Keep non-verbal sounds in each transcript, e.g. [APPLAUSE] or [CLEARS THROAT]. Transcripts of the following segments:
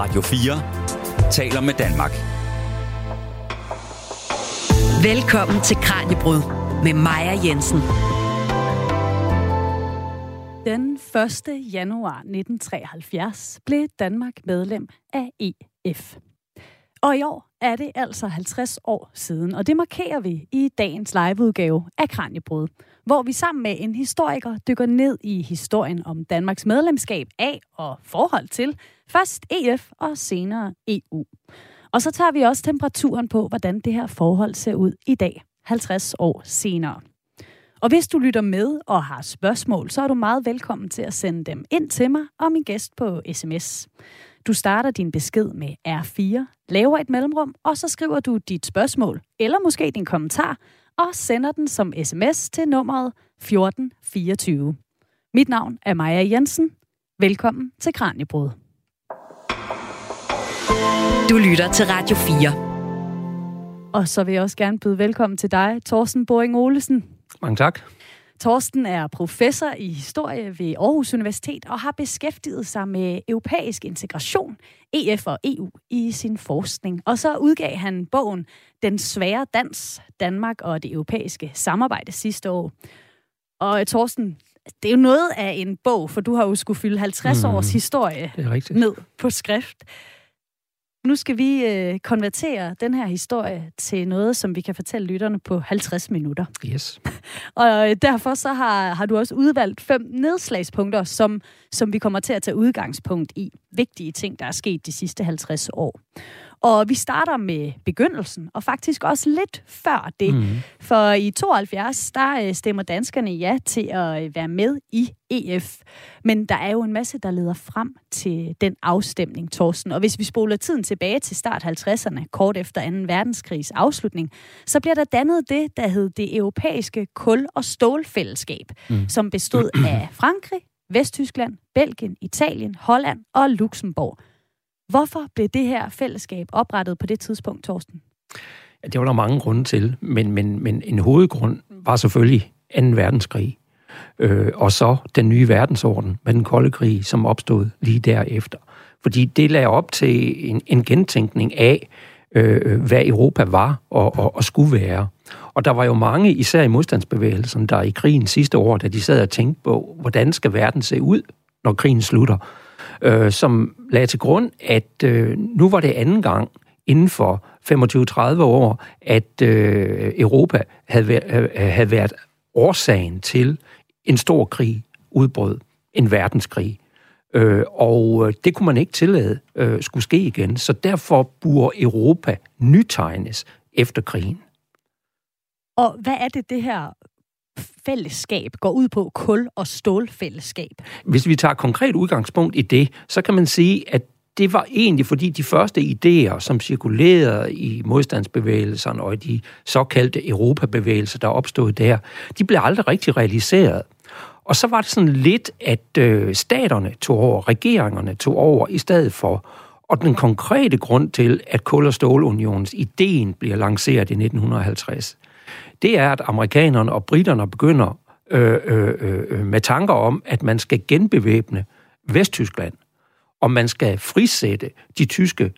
Radio 4 taler med Danmark. Velkommen til Kranjebrud med Maja Jensen. Den 1. januar 1973 blev Danmark medlem af EF. Og i år er det altså 50 år siden, og det markerer vi i dagens liveudgave af Kranjebrud, hvor vi sammen med en historiker dykker ned i historien om Danmarks medlemskab af og forhold til først EF og senere EU. Og så tager vi også temperaturen på, hvordan det her forhold ser ud i dag, 50 år senere. Og hvis du lytter med og har spørgsmål, så er du meget velkommen til at sende dem ind til mig og min gæst på sms. Du starter din besked med R4, laver et mellemrum, og så skriver du dit spørgsmål, eller måske din kommentar, og sender den som sms til nummeret 1424. Mit navn er Maja Jensen. Velkommen til Kranjebrud. Du lytter til Radio 4. Og så vil jeg også gerne byde velkommen til dig, Thorsten Boring Olesen. Mange tak. Torsten er professor i historie ved Aarhus Universitet og har beskæftiget sig med europæisk integration, EF og EU, i sin forskning. Og så udgav han bogen Den svære dans, Danmark og det europæiske samarbejde sidste år. Og Torsten, det er jo noget af en bog, for du har jo skulle fylde 50 mm, års historie ned på skrift. Nu skal vi øh, konvertere den her historie til noget, som vi kan fortælle lytterne på 50 minutter. Yes. [LAUGHS] og øh, derfor så har, har du også udvalgt fem nedslagspunkter, som, som vi kommer til at tage udgangspunkt i. Vigtige ting, der er sket de sidste 50 år. Og vi starter med begyndelsen, og faktisk også lidt før det. Mm. For i 72, der øh, stemmer danskerne ja til at øh, være med i EF. Men der er jo en masse, der leder frem til den afstemning, Torsten. Og hvis vi spoler tiden tilbage til start 50'erne, kort efter 2. verdenskrigs afslutning, så bliver der dannet det, der hed det europæiske kul- og stålfællesskab, mm. som bestod af [CLEARS THROAT] Frankrig, Vesttyskland, Belgien, Italien, Holland og Luxembourg. Hvorfor blev det her fællesskab oprettet på det tidspunkt, Torsten? Ja, det var der mange grunde til, men, men, men en hovedgrund var selvfølgelig 2. verdenskrig. Øh, og så den nye verdensorden med den kolde krig, som opstod lige derefter. Fordi det lagde op til en, en gentænkning af, øh, hvad Europa var og, og, og skulle være. Og der var jo mange, især i modstandsbevægelsen, der i krigen sidste år, da de sad og tænkte på, hvordan skal verden se ud, når krigen slutter, øh, som lagde til grund, at øh, nu var det anden gang inden for 25-30 år, at øh, Europa havde, væ- øh, havde været årsagen til en stor krig udbrød, en verdenskrig. Øh, og øh, det kunne man ikke tillade øh, skulle ske igen, så derfor burde Europa nytegnes efter krigen. Og hvad er det, det her fællesskab går ud på, kul- og stålfællesskab? Hvis vi tager konkret udgangspunkt i det, så kan man sige, at det var egentlig fordi de første idéer, som cirkulerede i modstandsbevægelserne og i de såkaldte Europabevægelser, der opstod der, de blev aldrig rigtig realiseret. Og så var det sådan lidt, at øh, staterne tog over, regeringerne tog over i stedet for. Og den konkrete grund til, at kul- og stålunionens ideen bliver lanceret i 1950, det er, at amerikanerne og britterne begynder øh, øh, øh, øh, med tanker om, at man skal genbevæbne Vesttyskland, og man skal frisætte de tyske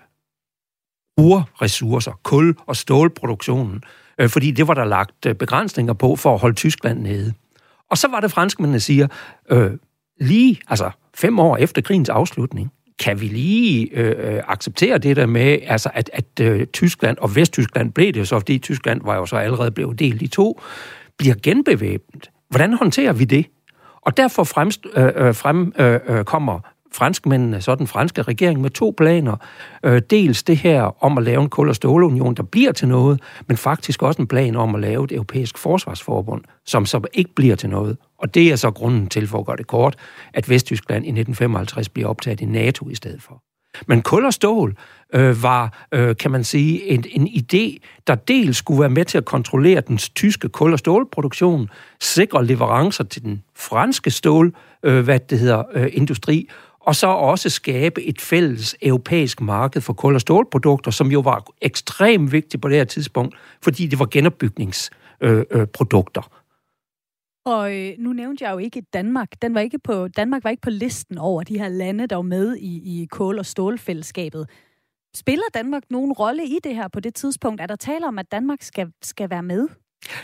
urressourcer, kul- og stålproduktionen, øh, fordi det var der lagt øh, begrænsninger på for at holde Tyskland nede. Og så var det franskmændene siger, øh, lige altså fem år efter krigens afslutning, kan vi lige øh, acceptere det der med, altså at, at øh, Tyskland og Vesttyskland blev det så, fordi Tyskland var jo så allerede blevet delt i to, bliver genbevæbnet. Hvordan håndterer vi det? Og derfor fremst, øh, øh frem øh, øh kommer franskmændene, så den franske regering, med to planer. Øh, dels det her om at lave en kul- og stålunion, der bliver til noget, men faktisk også en plan om at lave et europæisk forsvarsforbund, som så ikke bliver til noget. Og det er så grunden til, for at gøre det kort, at Vesttyskland i 1955 bliver optaget i NATO i stedet for. Men kul og stål øh, var, øh, kan man sige, en, en idé, der dels skulle være med til at kontrollere den tyske kul- og stålproduktion, sikre leverancer til den franske stål, øh, hvad det hedder, øh, industri, og så også skabe et fælles europæisk marked for kul- og stålprodukter, som jo var ekstremt vigtigt på det her tidspunkt, fordi det var genopbygningsprodukter. Øh, øh, og øh, nu nævnte jeg jo ikke Danmark. Den var ikke på, Danmark var ikke på listen over de her lande, der var med i, i kul- og stålfællesskabet. Spiller Danmark nogen rolle i det her på det tidspunkt? Er der tale om, at Danmark skal, skal være med?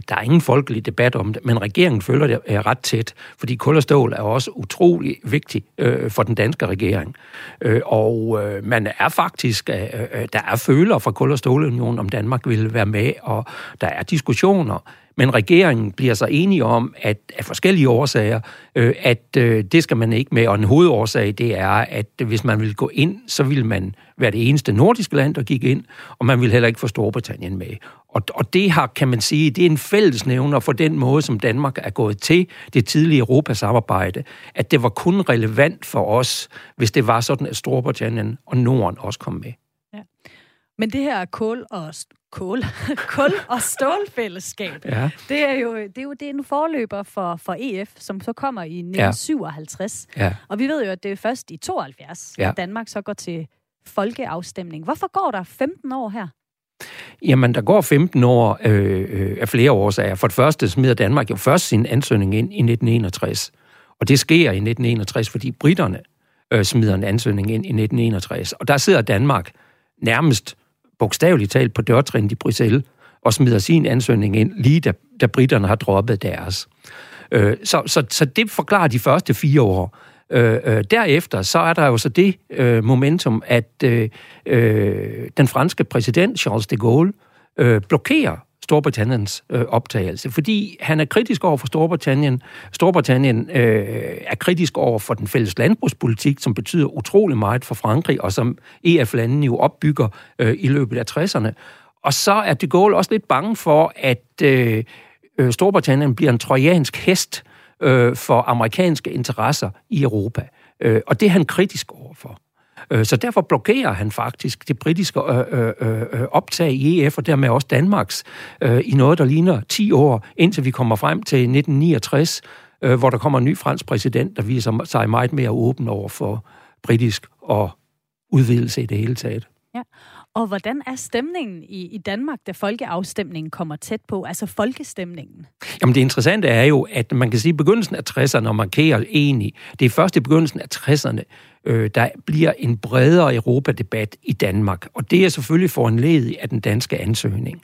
Der er ingen folkelig debat om det, men regeringen følger det øh, ret tæt, fordi kul og stål er også utrolig vigtigt øh, for den danske regering. Øh, og øh, man er faktisk, øh, øh der er føler fra kul- og stålunionen, om Danmark vil være med, og der er diskussioner. Men regeringen bliver så enige om, at af forskellige årsager, øh, at øh, det skal man ikke med. Og en hovedårsag, det er, at hvis man vil gå ind, så vil man være det eneste nordiske land, der gik ind, og man vil heller ikke få Storbritannien med. Og, og det har, kan man sige, det er en fællesnævner for den måde, som Danmark er gået til det tidlige Europasamarbejde, at det var kun relevant for os, hvis det var sådan, at Storbritannien og Norden også kom med. Ja. Men det her kål og kål, [LAUGHS] kul og stålfællesskab, ja. det er jo det er jo det er en forløber for, for EF, som så kommer i 1957. Ja. Ja. Og vi ved jo, at det er først i 72, ja. at Danmark så går til folkeafstemning. Hvorfor går der 15 år her? Jamen, der går 15 år øh, øh, af flere årsager. For det første smider Danmark jo først sin ansøgning ind i 1961. Og det sker i 1961, fordi britterne øh, smider en ansøgning ind i 1961. Og der sidder Danmark nærmest bogstaveligt talt på dørtrinnet i Bruxelles og smider sin ansøgning ind, lige da, da britterne har droppet deres. Øh, så, så, så det forklarer de første fire år. Øh, øh, derefter så er der jo så det øh, momentum, at øh, øh, den franske præsident Charles de Gaulle øh, blokerer Storbritanniens øh, optagelse, fordi han er kritisk over for Storbritannien. Storbritannien øh, er kritisk over for den fælles landbrugspolitik, som betyder utrolig meget for Frankrig, og som EF-landene jo opbygger øh, i løbet af 60'erne. Og så er de Gaulle også lidt bange for, at øh, øh Storbritannien bliver en trojansk hest øh, for amerikanske interesser i Europa. Øh, og det er han kritisk overfor. Øh, så derfor blokerer han faktisk det britiske øh, øh, øh, optag i EF, og dermed også Danmarks, øh, i noget, der ligner 10 år, indtil vi kommer frem til 1969, øh, hvor der kommer en ny fransk præsident, der viser sig meget mere åben over for britisk og udvidelse i det hele taget. Ja. Og hvordan er stemningen i, i Danmark, da folkeafstemningen kommer tæt på, altså folkestemningen? Jamen det interessante er jo, at man kan sige, at begyndelsen af 60'erne, og markerer enig, det er først i begyndelsen af 60'erne, øh, der bliver en bredere Europadebat i Danmark. Og det er selvfølgelig foranledet af den danske ansøgning.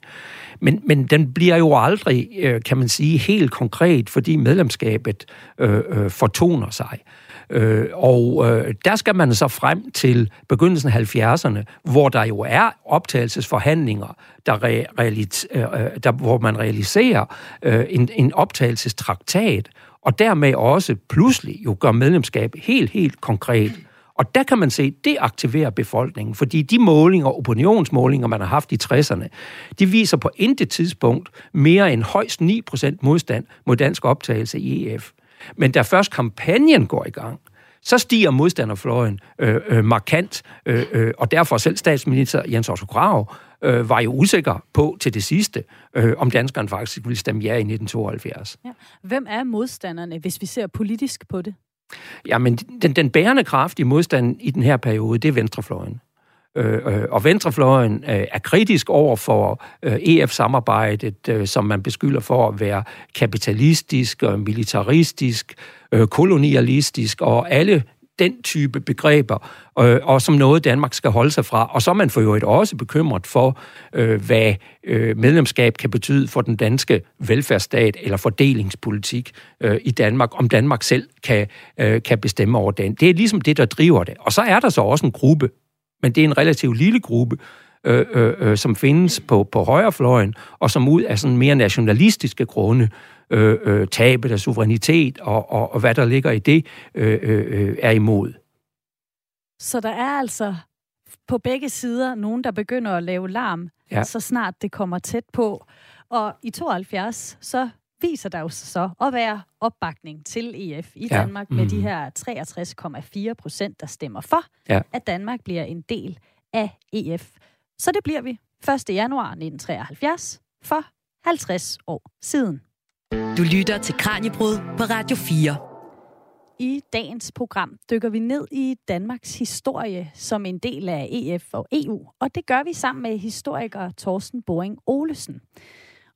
Men, men den bliver jo aldrig, øh, kan man sige, helt konkret, fordi medlemskabet øh, øh, fortoner sig. Øh, og øh, der skal man så frem til begyndelsen af 70'erne, hvor der jo er optagelsesforhandlinger, der re, realit, øh, øh, der, hvor man realiserer øh, en, en optagelsestraktat, og dermed også pludselig jo gør medlemskab helt, helt konkret. Og der kan man se, at det aktiverer befolkningen, fordi de målinger, opinionsmålinger, man har haft i 60'erne, de viser på intet tidspunkt mere end højst 9% modstand mod dansk optagelse i EF. Men da først kampagnen går i gang, så stiger modstanderfløjen øh, øh, markant, øh, øh, og derfor selv statsminister Jens Otto Krav øh, var jo usikker på til det sidste, øh, om danskerne faktisk ville stemme ja i 1972. Ja. Hvem er modstanderne, hvis vi ser politisk på det? Jamen, den, den bærende kraft i modstanden i den her periode, det er venstrefløjen. Øh, øh, og venstrefløjen øh, er kritisk over for øh, EF-samarbejdet, øh, som man beskylder for at være kapitalistisk og militaristisk, øh, kolonialistisk og alle den type begreber, øh, og som noget Danmark skal holde sig fra. Og så er man for øvrigt også bekymret for, øh, hvad øh, medlemskab kan betyde for den danske velfærdsstat eller fordelingspolitik øh, i Danmark, om Danmark selv kan, øh, kan bestemme over den. Det er ligesom det, der driver det. Og så er der så også en gruppe men det er en relativt lille gruppe, øh, øh, øh, som findes på, på højrefløjen, og som ud af sådan mere nationalistiske grunde, øh, øh, tabet af suverænitet og, og, og hvad der ligger i det, øh, øh, øh, er imod. Så der er altså på begge sider nogen, der begynder at lave larm, ja. så snart det kommer tæt på. Og i 72, så viser der jo så at være opbakning til EF i ja. Danmark med mm. de her 63,4 procent, der stemmer for, ja. at Danmark bliver en del af EF. Så det bliver vi 1. januar 1973 for 50 år siden. Du lytter til Kranjebrud på Radio 4. I dagens program dykker vi ned i Danmarks historie som en del af EF og EU, og det gør vi sammen med historiker Thorsten Boring Olesen.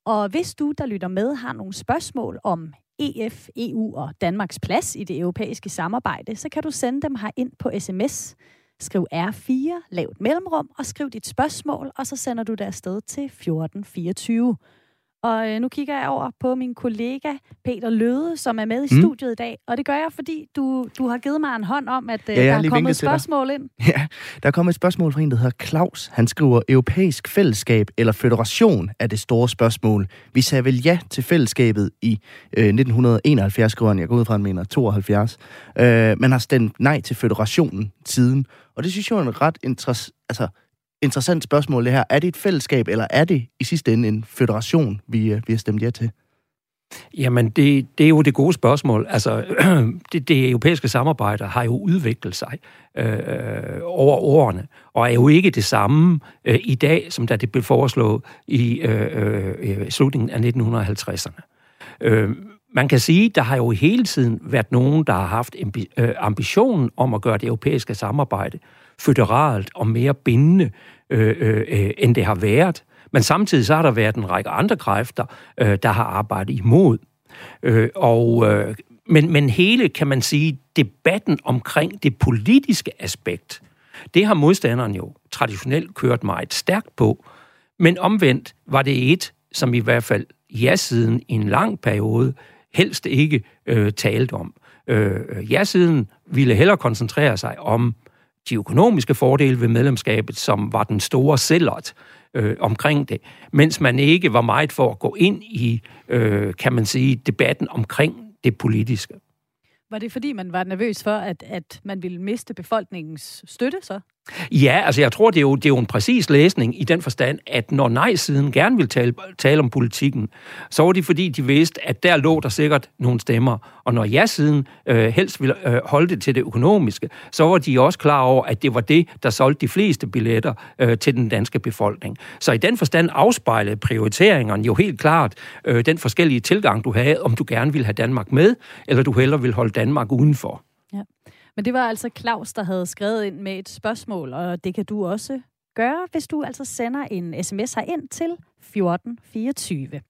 Og hvis du, der lytter med, har nogle spørgsmål om EF, EU og Danmarks plads i det europæiske samarbejde, så kan du sende dem her ind på sms. Skriv R4, lav et mellemrum og skriv dit spørgsmål, og så sender du det afsted til 1424. Og øh, nu kigger jeg over på min kollega Peter Løde, som er med i mm. studiet i dag. Og det gør jeg, fordi du, du har givet mig en hånd om, at øh, ja, der er kommet et spørgsmål ind. [LAUGHS] Ja, der er kommet et spørgsmål fra en, der hedder Claus. Han skriver, europæisk fællesskab eller federation er det store spørgsmål. Vi sagde vel ja til fællesskabet i øh, 1971, skriver han. Jeg går ud fra, han mener 72. Øh, man har stemt nej til federationen siden. Og det synes jeg er en ret interessant... Altså, interessant spørgsmål det her. Er det et fællesskab, eller er det i sidste ende en federation, vi, øh, vi har stemt ja til? Jamen, det, det er jo det gode spørgsmål. Altså, [CLEARS THROAT] det, det europæiske samarbejde har jo udviklet sig øh, over årene, og er jo ikke det samme øh, i dag, som da det blev foreslået i øh, øh, slutningen af 1950'erne. Øh, man kan sige, der har jo hele tiden været nogen, der har haft øh, ambitionen om at gøre det europæiske samarbejde føderalt og mere bindende, øh, øh, øh, end det har været. Men samtidig så har der været en række andre kræfter, øh, der har arbejdet imod. Øh, og, øh, men, men hele, kan man sige, debatten omkring det politiske aspekt, det har modstanderen jo traditionelt kørt meget stærkt på. Men omvendt var det et, som i hvert fald ja-siden i en lang periode helst ikke øh, talte om. Øh, øh, ja-siden ville hellere koncentrere sig om de økonomiske fordele ved medlemskabet, som var den store sælgert øh, omkring det, mens man ikke var meget for at gå ind i, øh, kan man sige, debatten omkring det politiske. Var det fordi, man var nervøs for, at, at man ville miste befolkningens støtte så? Ja, altså jeg tror, det er, jo, det er jo en præcis læsning i den forstand, at når nej-siden gerne vil tale, tale om politikken, så var det fordi, de vidste, at der lå der sikkert nogle stemmer. Og når ja-siden øh, helst ville øh, holde det til det økonomiske, så var de også klar over, at det var det, der solgte de fleste billetter øh, til den danske befolkning. Så i den forstand afspejlede prioriteringerne jo helt klart øh, den forskellige tilgang, du havde, om du gerne ville have Danmark med, eller du hellere vil holde Danmark udenfor. Men det var altså Claus, der havde skrevet ind med et spørgsmål, og det kan du også gøre, hvis du altså sender en sms her ind til 1424.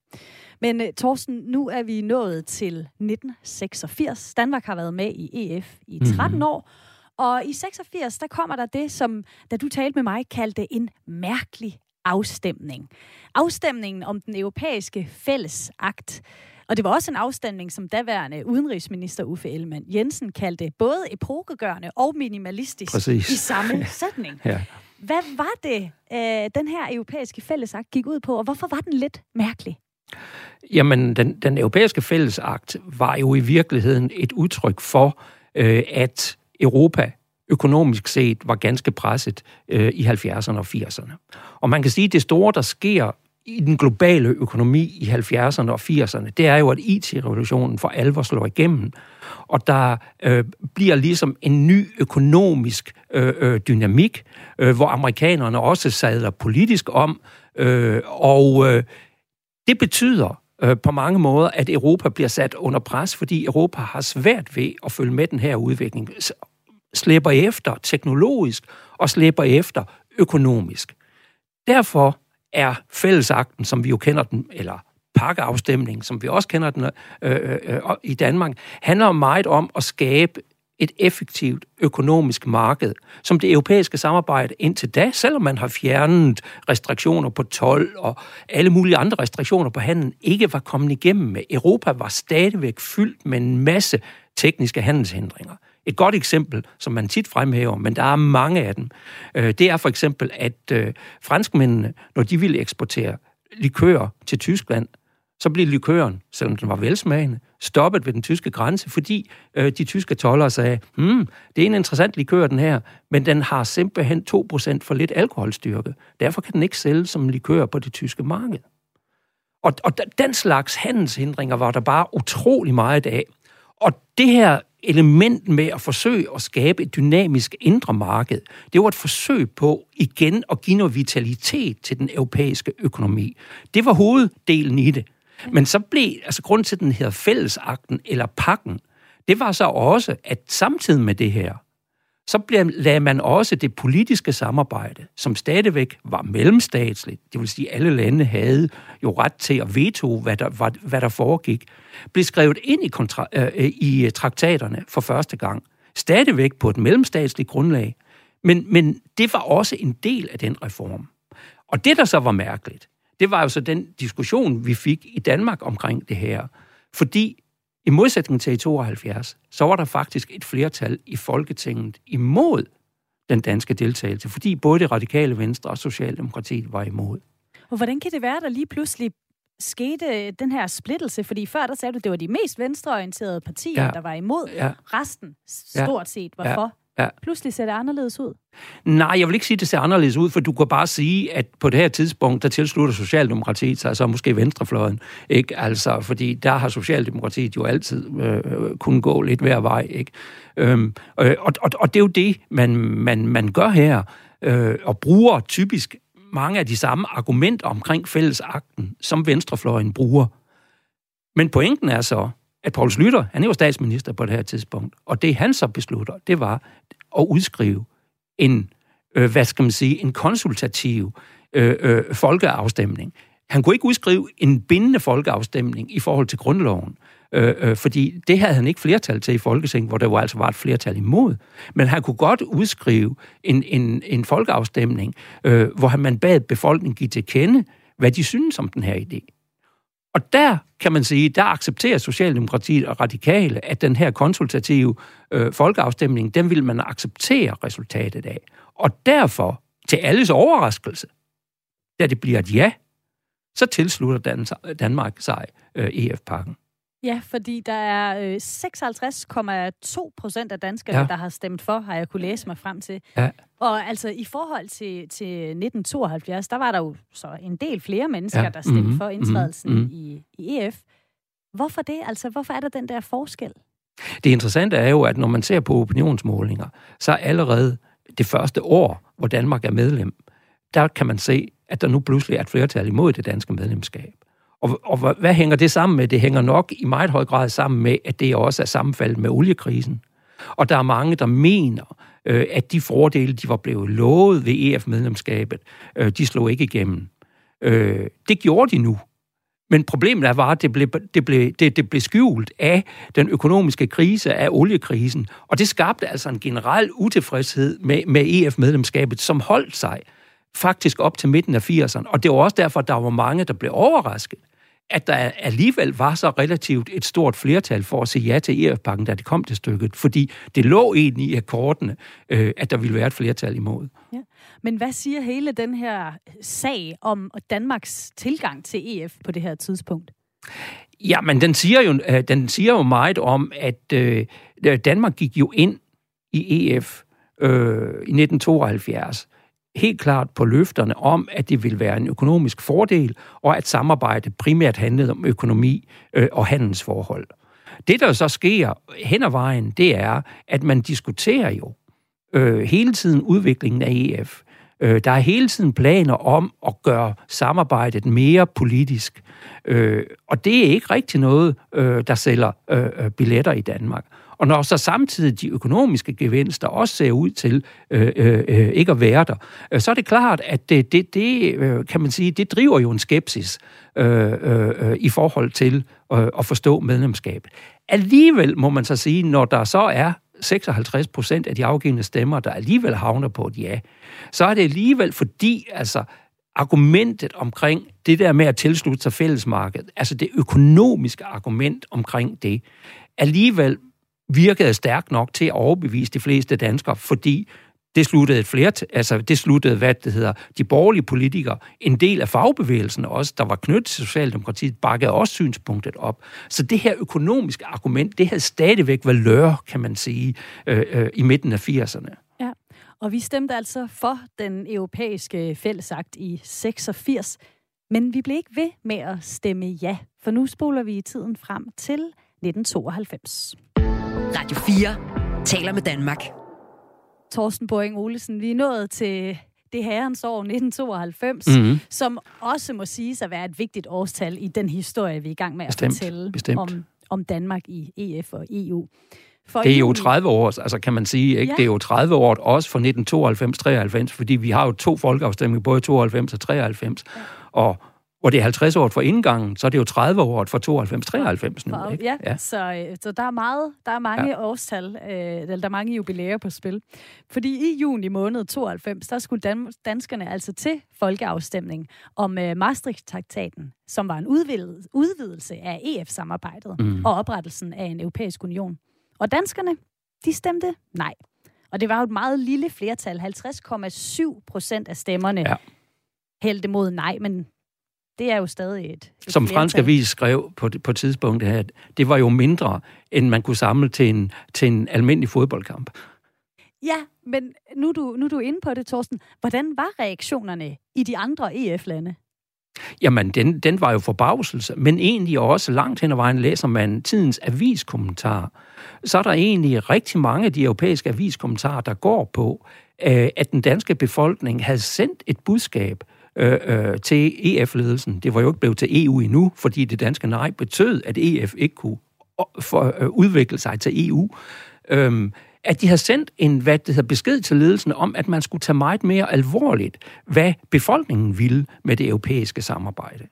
Men uh, Thorsten, nu er vi nået til 1986. Danmark har været med i EF i 13 mm. år, og i 86, der kommer der det, som, da du talte med mig, kaldte en mærkelig afstemning. Afstemningen om den europæiske fællesakt. Og det var også en afstemning, som daværende udenrigsminister Uffe Ellemann Jensen kaldte både epokegørende og minimalistisk Præcis. i samme [LAUGHS] sætning. ja. Hvad var det, øh, den her europæiske fællesakt gik ud på, og hvorfor var den lidt mærkelig? Jamen, den, den europæiske fællesakt var jo i virkeligheden et udtryk for, øh, at Europa økonomisk set var ganske presset øh, i 70'erne og 80'erne. Og man kan sige, at det store, der sker i den globale økonomi i 70'erne og 80'erne, det er jo, at IT-revolutionen for alvor slår igennem. Og der øh, bliver ligesom en ny økonomisk øh, øh, dynamik, øh, hvor amerikanerne også sadler politisk om. Øh, og øh, det betyder øh, på mange måder, at Europa bliver sat under pres, fordi Europa har svært ved at følge med den her udvikling. Slæber efter teknologisk og slæber efter økonomisk. Derfor er fællesakten, som vi jo kender den, eller pakkeafstemningen, som vi også kender den øh, øh, øh, i Danmark, handler meget om at skabe et effektivt økonomisk marked, som det europæiske samarbejde indtil da, selvom man har fjernet restriktioner på tolv og alle mulige andre restriktioner på handel, ikke var kommet igennem med. Europa var stadigvæk fyldt med en masse tekniske handelshindringer. Et godt eksempel, som man tit fremhæver, men der er mange af dem, øh, det er for eksempel, at øh, franskmændene, når de ville eksportere likør til Tyskland, så blev likøren, selvom den var velsmagende, stoppet ved den tyske grænse, fordi øh, de tyske tollere sagde, hmm, det er en interessant likør, den her, men den har simpelthen 2% for lidt alkoholstyrke. Derfor kan den ikke sælges som likør på det tyske marked. Og, og den slags handelshindringer var der bare utrolig meget af. Og det her element med at forsøge at skabe et dynamisk indre marked, det var et forsøg på igen at give noget vitalitet til den europæiske økonomi. Det var hoveddelen i det. Men så blev, altså grund til, at den hedder fællesakten eller pakken, det var så også, at samtidig med det her, så blev, lagde man også det politiske samarbejde, som stadigvæk var mellemstatsligt, det vil sige, at alle lande havde jo ret til at veto, hvad der, hvad, hvad der foregik, blev skrevet ind i, kontra, øh, øh i øh, traktaterne for første gang. Stadigvæk på et mellemstatsligt grundlag, men, men det var også en del af den reform. Og det, der så var mærkeligt, det var jo så den diskussion, vi fik i Danmark omkring det her. Fordi i modsætning til i 72, så var der faktisk et flertal i Folketinget imod den danske deltagelse, fordi både det radikale venstre og Socialdemokratiet var imod. Og hvordan kan det være, at der lige pludselig skete den her splittelse? Fordi før der sagde du, at det var de mest venstreorienterede partier, ja. der var imod. Ja. Resten stort set var ja. for. Ja. Pludselig ser det anderledes ud. Nej, jeg vil ikke sige, at det ser anderledes ud, for du kan bare sige, at på det her tidspunkt, der tilslutter Socialdemokratiet sig så måske venstrefløjen. Ikke? Altså, fordi der har Socialdemokratiet jo altid øh, kunnet gå lidt hver vej. Ikke? Øhm, øh, og, og, og det er jo det, man, man, man gør her, øh, og bruger typisk mange af de samme argumenter omkring fællesakten, som venstrefløjen bruger. Men pointen er så, at Poul Slytter, han er jo statsminister på det her tidspunkt, og det han så beslutter, det var at udskrive en, øh, hvad skal man sige, en konsultativ øh, øh, folkeafstemning. Han kunne ikke udskrive en bindende folkeafstemning i forhold til grundloven, øh, øh, fordi det havde han ikke flertal til i Folketinget, hvor der jo altså var et flertal imod. Men han kunne godt udskrive en, en, en folkeafstemning, øh, hvor man bad befolkningen give til kende, hvad de synes om den her idé. Og der kan man sige, der accepterer Socialdemokratiet og Radikale, at den her konsultative øh, folkeafstemning, den vil man acceptere resultatet af. Og derfor, til alles overraskelse, da det bliver et ja, så tilslutter Dan- Danmark sig øh, EF-pakken. Ja, fordi der er øh, 56,2 procent af danskerne, ja. der har stemt for, har jeg kunne læse mig frem til. Ja. Og altså i forhold til, til 1972, der var der jo så en del flere mennesker, ja. der stemte mm-hmm. for indtrædelsen mm-hmm. i, i EF. Hvorfor det? Altså, hvorfor er der den der forskel? Det interessante er jo, at når man ser på opinionsmålinger, så allerede det første år, hvor Danmark er medlem, der kan man se, at der nu pludselig er et flertal imod det danske medlemskab. Og, og hvad hænger det sammen med? Det hænger nok i meget høj grad sammen med, at det også er sammenfaldet med oliekrisen. Og der er mange, der mener, øh, at de fordele, de var blevet lovet ved EF-medlemskabet, øh, de slog ikke igennem. Øh, det gjorde de nu. Men problemet er bare, at det blev, det, blev, det, det blev skjult af den økonomiske krise, af oliekrisen. Og det skabte altså en generel utilfredshed med, med EF-medlemskabet, som holdt sig faktisk op til midten af 80'erne. Og det var også derfor, at der var mange, der blev overrasket at der alligevel var så relativt et stort flertal for at sige ja til EF-pakken, da det kom til stykket, fordi det lå egentlig i akkordene, øh, at der ville være et flertal imod. Ja. Men hvad siger hele den her sag om Danmarks tilgang til EF på det her tidspunkt? Ja, men den siger jo, øh, den siger jo meget om, at øh, Danmark gik jo ind i EF øh, i 1972 helt klart på løfterne om, at det vil være en økonomisk fordel, og at samarbejde primært handlede om økonomi øh, og handelsforhold. Det, der så sker hen ad vejen, det er, at man diskuterer jo øh, hele tiden udviklingen af EF. Øh, der er hele tiden planer om at gøre samarbejdet mere politisk. Øh, og det er ikke rigtig noget, øh, der sælger øh, øh billetter i Danmark. Og når så samtidig de økonomiske gevinster også ser ud til øh, øh, øh, ikke at være der, øh, så er det klart, at det, det, det øh, kan man sige, det driver jo en skepsis øh, øh, øh i forhold til øh, at forstå medlemskabet. Alligevel må man så sige, når der så er 56 procent af de afgivende stemmer, der alligevel havner på et ja, så er det alligevel fordi, altså, argumentet omkring det der med at tilslutte sig fællesmarkedet, altså det økonomiske argument omkring det, alligevel virkede stærkt nok til at overbevise de fleste danskere, fordi det sluttede et flert, altså det sluttede, hvad det hedder, de borgerlige politikere, en del af fagbevægelsen også, der var knyttet til Socialdemokratiet, bakkede også synspunktet op. Så det her økonomiske argument, det havde stadigvæk valør, kan man sige, øh, øh, i midten af 80'erne. Ja, og vi stemte altså for den europæiske fællesagt i 86, men vi blev ikke ved med at stemme ja, for nu spoler vi tiden frem til 1992. Radio 4 taler med Danmark. Torsten Boring Olesen, vi er nået til det herrens år 1992, mm-hmm. som også må siges at være et vigtigt årstal i den historie, vi er i gang med at bestemt, fortælle bestemt. Om, om Danmark i EF og EU. For Det er jo juni. 30 år, altså kan man sige, ikke? Ja. Det er jo 30 år også for 1992-93, fordi vi har jo to folkeafstemninger, både 92 og 93, ja. og hvor det er 50 år for indgangen, så er det jo 30 år for 92-93 nu, ikke? Ja, ja. Så, øh, så der er meget, der er mange Ja. årstal, øh, eller der er mange jubilæer på spil. Fordi i juni måned 92, der skulle dan- danskerne altså til folkeafstemning om øh, Maastricht-traktaten, som var en udvidet, udvidelse af EF-samarbejdet mm. og oprettelsen af en europæisk union. Og danskerne, de stemte nej. Og det var jo et meget lille flertal, 50,7 procent af stemmerne ja. hældte mod nej, men det er jo stadig et, et Som fransk avis skrev på, på tidspunktet her, det var jo mindre, end man kunne samle til en, til en almindelig fodboldkamp. Ja, men nu er, du, nu er du inde på det, Torsten. Hvordan var reaktionerne i de andre EF-lande? Jamen, den, den var jo forbavselse, men egentlig også langt hen ad vejen læser man tidens aviskommentar. Så er der egentlig rigtig mange af de europæiske aviskommentarer, der går på, øh, at den danske befolkning havde sendt et budskab øh, øh, til EF-ledelsen. Det var jo ikke blevet til EU endnu, fordi det danske nej betød, at EF ikke kunne for, øh, udvikle sig til EU. Øhm, at de har sendt en hvad det hedder, besked til ledelsen om, at man skulle tage meget mere alvorligt, hvad befolkningen ville med det europæiske samarbejde.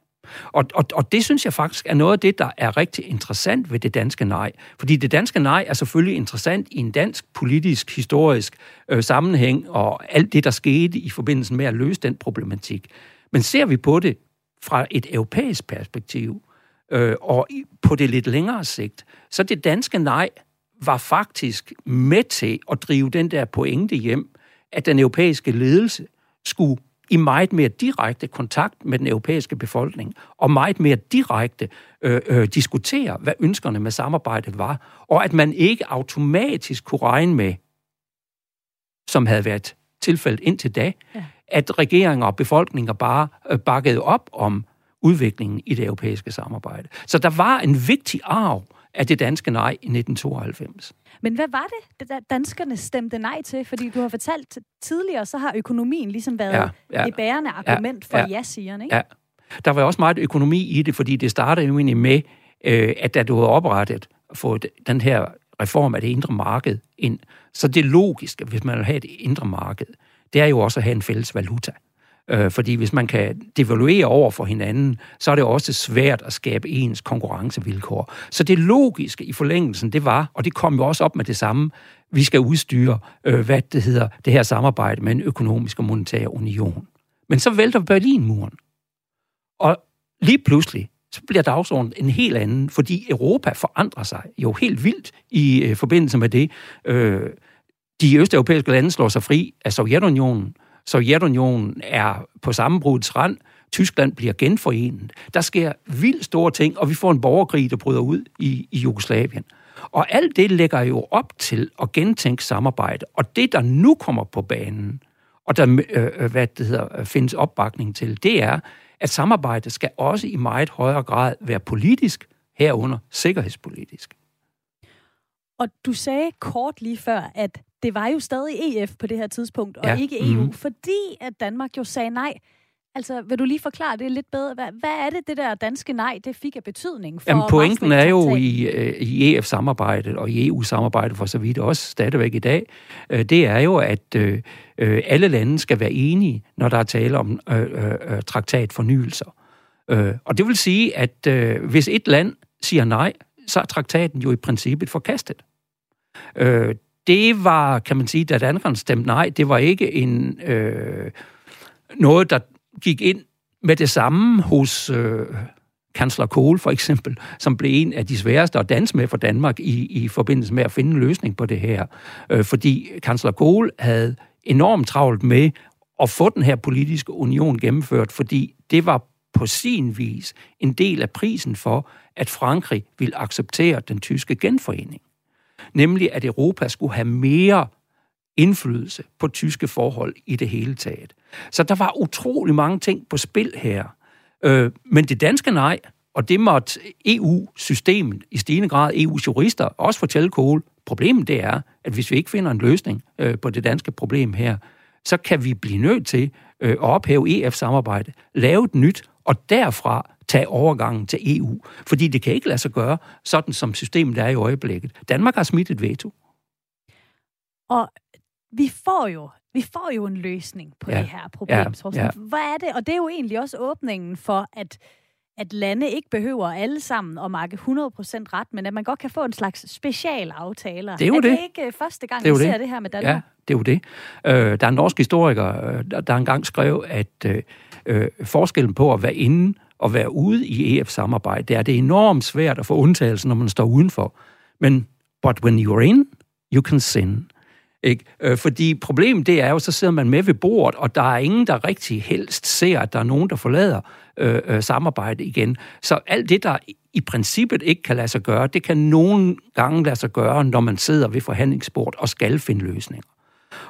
Og, og, og det synes jeg faktisk er noget af det, der er rigtig interessant ved det danske nej. Fordi det danske nej er selvfølgelig interessant i en dansk politisk, historisk øh, sammenhæng, og alt det, der skete i forbindelse med at løse den problematik. Men ser vi på det fra et europæisk perspektiv, øh, og på det lidt længere sigt, så det danske nej var faktisk med til at drive den der pointe hjem, at den europæiske ledelse skulle i meget mere direkte kontakt med den europæiske befolkning, og meget mere direkte øh, øh, diskutere, hvad ønskerne med samarbejdet var, og at man ikke automatisk kunne regne med, som havde været tilfældet indtil da, ja. at regeringer og befolkninger bare øh, bakkede op om udviklingen i det europæiske samarbejde. Så der var en vigtig arv af det danske nej i 1992. Men hvad var det, der danskerne stemte nej til? Fordi du har fortalt tidligere, så har økonomien ligesom været Ja, ja, ja. ja, det bærende argument for ja. ja-sigerne, ikke? Ja. Der var også meget økonomi i det, fordi det startede jo egentlig med, øh, at da du havde oprettet fået den her reform af det indre marked ind, så det logiske, hvis man vil have et indre marked, det er jo også at have en fælles valuta. Øh, fordi hvis man kan devaluere over for hinanden, så er det også svært at skabe ens konkurrencevilkår. Så det logiske i forlængelsen, det var, og det kom jo også op med det samme, vi skal udstyre, øh, hvad det hedder, det her samarbejde med en økonomisk og monetær union. Men så vælter Berlinmuren. Og lige pludselig, så bliver dagsordenen en helt anden, fordi Europa forandrer sig jo helt vildt i øh, forbindelse med det. Øh, de østeuropæiske lande slår sig fri af Sovjetunionen. Sovjetunionen er på sammenbrudets rand. Tyskland bliver genforenet. Der sker vildt store ting, og vi får en borgerkrig, der bryder ud i, i Jugoslavien. Og alt det lægger jo op til at gentænke samarbejde. Og det, der nu kommer på banen, og der øh, øh hvad det hedder, øh, findes opbakning til, det er, at samarbejdet skal også i meget højere grad være politisk, herunder sikkerhedspolitisk. Og du sagde kort lige før, at det var jo stadig EF på det her tidspunkt, og Ja, ikke EU, mhm. fordi at Danmark jo sagde nej. Altså, vil du lige forklare det lidt bedre? Hvad, hvad er det, det der danske nej, det fik af betydning for Jamen, pointen er jo i, øh, i EF-samarbejdet og i EU-samarbejdet for så vidt også stadigvæk i dag, øh, det er jo, at øh, øh, alle lande skal være enige, når der er tale om øh, øh, traktatfornyelser. Øh, og det vil sige, at øh, hvis et land siger nej, så er traktaten jo i princippet forkastet. Øh, det var, kan man sige, da danskerne stemte nej, det var ikke en øh, noget, der gik ind med det samme hos øh, kansler Kohl for eksempel, som blev en af de sværeste at danse med for Danmark i, i forbindelse med at finde en løsning på det her. Øh, fordi kansler Kohl havde enormt travlt med at få den her politiske union gennemført, fordi det var på sin vis en del af prisen for, at Frankrig ville acceptere den tyske genforening. Nemlig at Europa skulle have mere indflydelse på tyske forhold i det hele taget. Så der var utrolig mange ting på spil her. Øh, men det danske nej, og det måtte EU-systemet i stigende grad, EU's jurister, også fortælle Kohl. Problemet det er, at hvis vi ikke finder en løsning øh, på det danske problem her, så kan vi blive nødt til øh, at ophæve EF-samarbejde, lave et nyt, og derfra tage overgangen til EU. Fordi det kan ikke lade sig gøre, sådan som systemet er i øjeblikket. Danmark har smidt et veto. Og vi får jo vi får jo en løsning på ja. det her problem, ja. ja. Hvad er det? Og det er jo egentlig også åbningen for, at at lande ikke behøver alle sammen at marke 100% ret, men at man godt kan få en slags specialaftaler. Det er jo er det. det ikke første gang, vi det. ser det her med Danmark? Ja, det er jo det. Øh, der er en norsk historiker, øh, der, der engang skrev, at øh, øh, forskellen på at være inde og være ude i EF-samarbejde, det er, det er enormt svært at få undtagelse, når man står udenfor. Men but when you're in, you can sin. Ikke? Øh, fordi problemet det er jo, så sidder man med ved bordet, og der er ingen, der rigtig helst ser, at der er nogen, der forlader øh, øh, samarbejde igen. Så alt det, der i princippet ikke kan lade sig gøre, det kan nogle gange lade sig gøre, når man sidder ved forhandlingsbordet og skal finde løsninger.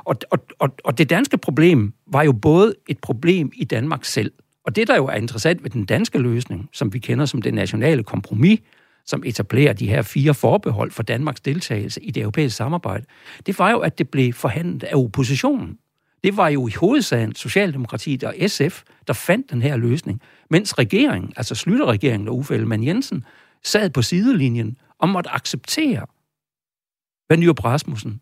Og, og, og, og det danske problem var jo både et problem i Danmark selv, og det, der jo er interessant ved den danske løsning, som vi kender som det nationale kompromis, som etablerer de her fire forbehold for Danmarks deltagelse i det europæiske samarbejde, det var jo, at det blev forhandlet af oppositionen. Det var jo i hovedsagen Socialdemokratiet og SF, der fandt den her løsning, mens regeringen, altså Slytterregeringen og Uffe Ellemann Jensen, sad på sidelinjen og måtte acceptere, hvad Nyrup Rasmussen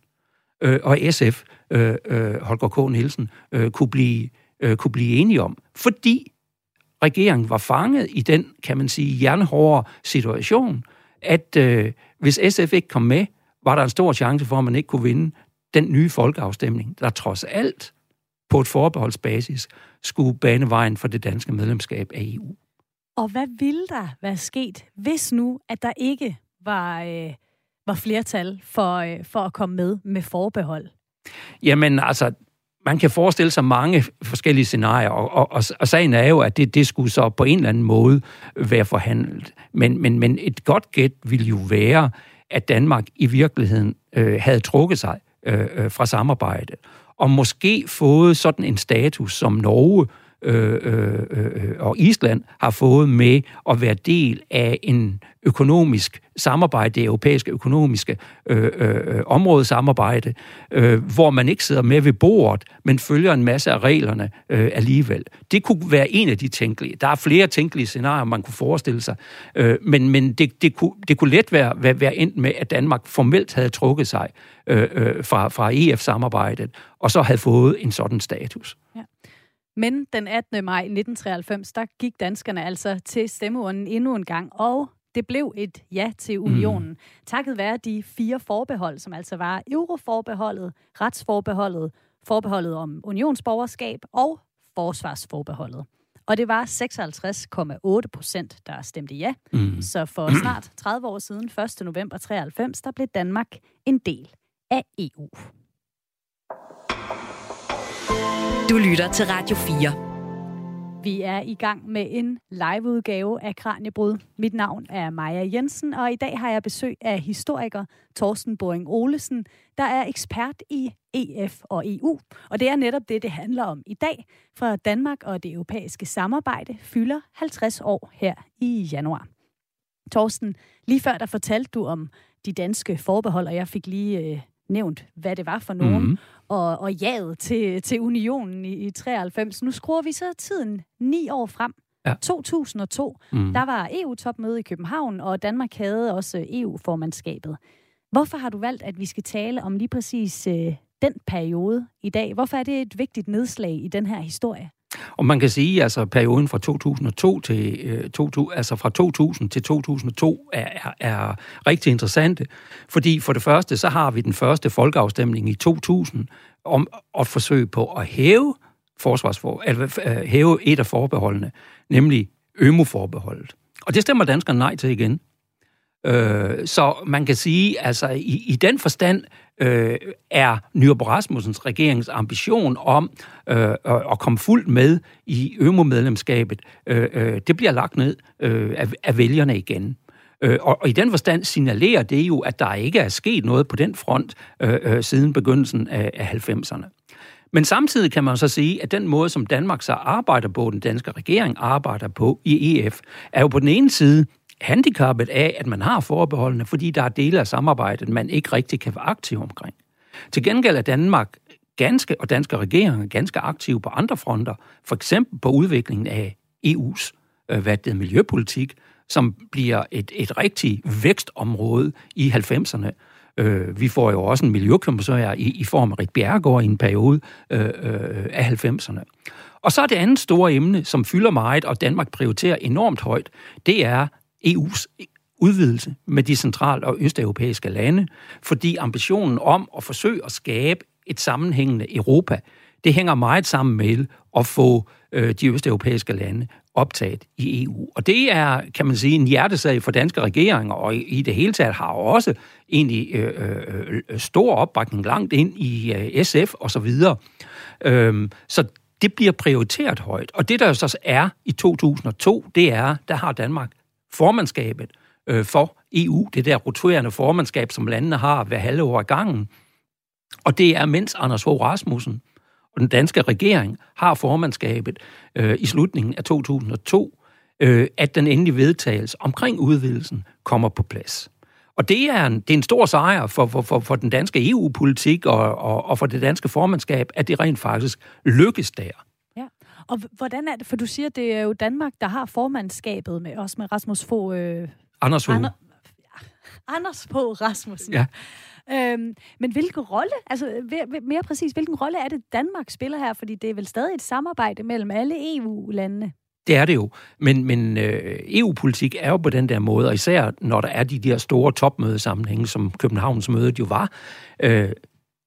øh, og SF, øh, øh, Holger K. Nielsen, øh, kunne, blive, øh, kunne blive enige om. Fordi regeringen var fanget i den, kan man sige, jernhårde situation, at øh, hvis SF ikke kom med, var der en stor chance for, at man ikke kunne vinde den nye folkeafstemning, der trods alt på et forbeholdsbasis skulle bane vejen for det danske medlemskab af EU. Og hvad ville der være sket, hvis nu, at der ikke var, øh, var flertal for, øh, for at komme med med forbehold? Jamen altså, man kan forestille sig mange forskellige scenarier, og, og, og, og sagen er jo, at det, det skulle så på en eller anden måde være forhandlet. Men, men, men et godt gæt ville jo være, at Danmark i virkeligheden øh, havde trukket sig øh, øh fra samarbejdet, og måske fået sådan en status som Norge øh, Øh øh, øh, øh, og Island har fået med at være del af en økonomisk samarbejde, det europæiske økonomiske øh, øh, områdesamarbejde, øh, hvor man ikke sidder med ved bordet, men følger en masse af reglerne øh, alligevel. Det kunne være en af de tænkelige. Der er flere tænkelige scenarier, man kunne forestille sig, øh, men, men det, det, kunne, det kunne let være, være, være endt med, at Danmark formelt havde trukket sig øh, øh, fra, fra EF-samarbejdet, og så havde fået en sådan status. Ja. Men den 18. maj 1993, der gik danskerne altså til stemmeurnen endnu en gang, og det blev et ja til unionen. Mm. Takket være de fire forbehold, som altså var euroforbeholdet, retsforbeholdet, forbeholdet om unionsborgerskab og forsvarsforbeholdet. Og det var 56,8 procent, der stemte ja. Mm. Så for snart 30 år siden, 1. november 93, der blev Danmark en del af EU. Du lytter til Radio 4. Vi er i gang med en liveudgave af Kranjebrud. Mit navn er Maja Jensen, og i dag har jeg besøg af historiker Torsten Boring Olesen, der er ekspert i EF og EU. Og det er netop det, det handler om i dag, for Danmark og det europæiske samarbejde fylder 50 år her i januar. Torsten, lige før der fortalte du om de danske forbehold, og jeg fik lige øh, nævnt, hvad det var for nogen. Mm-hmm og, og jaget til, til unionen i, i 93. Nu skruer vi så tiden ni år frem. Ja. 2002, mm. der var EU-topmøde i København, og Danmark havde også EU-formandskabet. Hvorfor har du valgt, at vi skal tale om lige præcis øh, den periode i dag? Hvorfor er det et vigtigt nedslag i den her historie? Og man kan sige, at altså, perioden fra 2002 til, øh, 2000, altså fra 2000 til 2002 er, er, er rigtig interessante, fordi for det første, så har vi den første folkeafstemning i 2000 om at forsøge på at hæve forsvarsfor, eller, øh, hæve et af forbeholdene, nemlig ømoforbeholdet. Og det stemmer danskerne nej til igen. Øh, så man kan sige, altså i, i den forstand øh, er Nyrup Rasmussens regerings ambition om øh, at komme fuldt med i ømo-medlemskabet, øh, øh, det bliver lagt ned øh, af, af vælgerne igen. Øh, og, og i den forstand signalerer det jo, at der ikke er sket noget på den front øh, øh, siden begyndelsen af, af 90'erne. Men samtidig kan man så sige, at den måde, som Danmark så arbejder på, den danske regering arbejder på i EF, er jo på den ene side handicappet af, at man har forbeholdene, fordi der er dele af samarbejdet, man ikke rigtig kan være aktiv omkring. Til gengæld er Danmark ganske, og danske regeringer ganske aktive på andre fronter, for eksempel på udviklingen af EU's øh, hvad det er, miljøpolitik, som bliver et, et rigtigt vækstområde i 90'erne. Øh, vi får jo også en miljøkommissær i, i form af Rit Bjergård i en periode øh, øh, af 90'erne. Og så er det andet store emne, som fylder meget, og Danmark prioriterer enormt højt, det er EU's udvidelse med de central- og østeuropæiske lande, fordi ambitionen om at forsøge at skabe et sammenhængende Europa, det hænger meget sammen med at få øh, de østeuropæiske lande optaget i EU. Og det er, kan man sige, en hjertesag for danske regeringer, og i, i det hele taget har også egentlig øh, øh, øh stor opbakning langt ind i øh, SF og så videre. Øhm, så det bliver prioriteret højt. Og det, der jo så er i 2002, det er, der har Danmark formandskabet øh, for EU, det der roterende formandskab, som landene har hver halve år i gangen. Og det er, mens Anders Fogh Rasmussen og den danske regering har formandskabet øh, i slutningen af 2002, øh, at den endelige vedtagelse omkring udvidelsen kommer på plads. Og det er en, det er en stor sejr for, for, for, for den danske EU-politik og, og, og for det danske formandskab, at det rent faktisk lykkes der. Og hvordan er det, for du siger, det er jo Danmark, der har formandskabet med os med Rasmus Fogh... Øh, Anders Fogh. Ander, [LAUGHS] Anders Fogh Rasmussen. Ja. Øhm, men hvilken rolle, altså mere præcis, hvilken rolle er det, Danmark spiller her? Fordi det er vel stadig et samarbejde mellem alle EU-landene. Det er det jo, men, men øh, EU-politik er jo på den der måde, og især når der er de der store topmødesammenhænge, som Københavns mødet jo var, øh,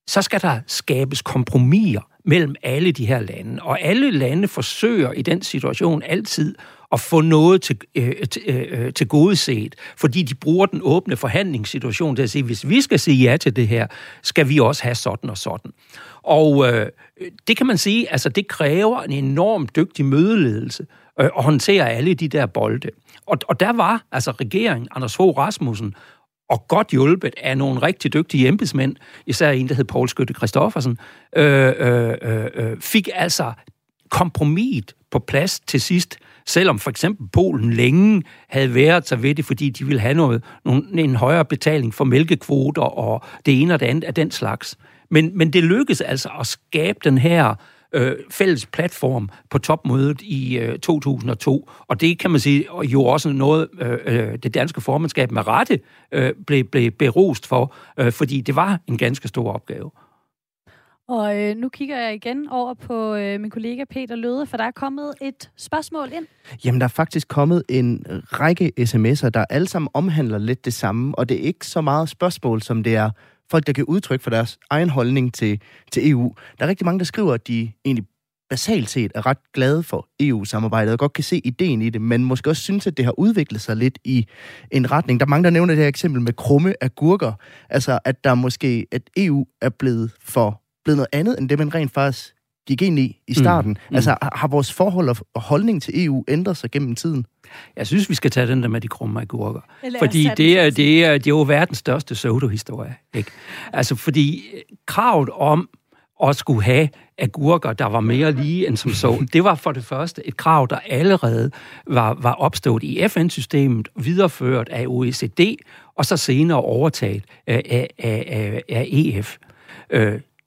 så skal der skabes kompromiser mellem alle de her lande. Og alle lande forsøger i den situation altid at få noget til, øh, til, øh, øh, til gode set, fordi de bruger den åbne forhandlingssituation til at sige, hvis vi skal sige ja til det her, skal vi også have sådan og sådan. Og øh, det kan man sige, altså det kræver en enorm dygtig mødeledelse øh, at håndtere alle de der bolde. Og, og der var altså regeringen, Anders Fogh Rasmussen, og godt hjulpet af nogle rigtig dygtige embedsmænd, især en, der hed Poul Skytte Christoffersen, øh, øh, øh, øh, fik altså kompromis på plads til sidst, selvom for eksempel Polen længe havde været så ved det, fordi de ville have noget, en højere betaling for mælkekvoter og det ene og det andet af den slags. Men, men det lykkedes altså at skabe den her øh, fælles platform på topmødet i øh, 2002. Og det kan man sige jo også noget, øh, øh, det danske formandskab med rette øh, blev, blev berost for, øh, fordi det var en ganske stor opgave. Og øh, nu kigger jeg igen over på øh, min kollega Peter Løde, for der er kommet et spørgsmål ind. Jamen, der er faktisk kommet en række sms'er, der alle sammen omhandler lidt det samme, og det er ikke så meget spørgsmål, som det er folk, der kan udtrykke for deres egen holdning til, til EU. Der er rigtig mange, der skriver, at de egentlig basalt set er ret glade for EU-samarbejdet og godt kan se ideen i det, men måske også synes, at det har udviklet sig lidt i en retning. Der er mange, der nævner det her eksempel med krumme agurker. Altså, at der måske, at EU er blevet for blevet noget andet, end det man rent faktisk gik ind i i mm. starten. Mm. Altså, har vores forhold og holdning til EU ændret sig gennem tiden? Jeg synes, vi skal tage den der med de krumme agurker. Fordi det er, det, er, det er jo verdens største pseudo-historie. Ikke? Altså, fordi øh, kravet om at skulle have agurker, der var mere lige end som så. Det var for det første et krav, der allerede var, var opstået i FN-systemet, videreført af OECD, og så senere overtaget af, af, af, af EF.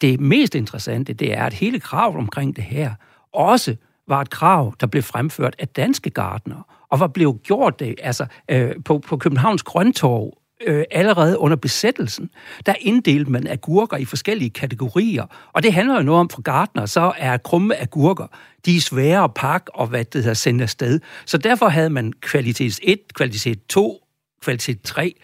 Det mest interessante, det er, at hele kravet omkring det her også var et krav, der blev fremført af danske gardner, og var blevet gjort det altså, øh, på, på Københavns Grøntorv øh, allerede under besættelsen. Der inddelte man agurker i forskellige kategorier, og det handler jo noget om for gardner, så er krumme agurker, de er svære at pakke og hvad det hedder, sende afsted. Så derfor havde man kvalitet 1, kvalitet 2, kvalitet 3,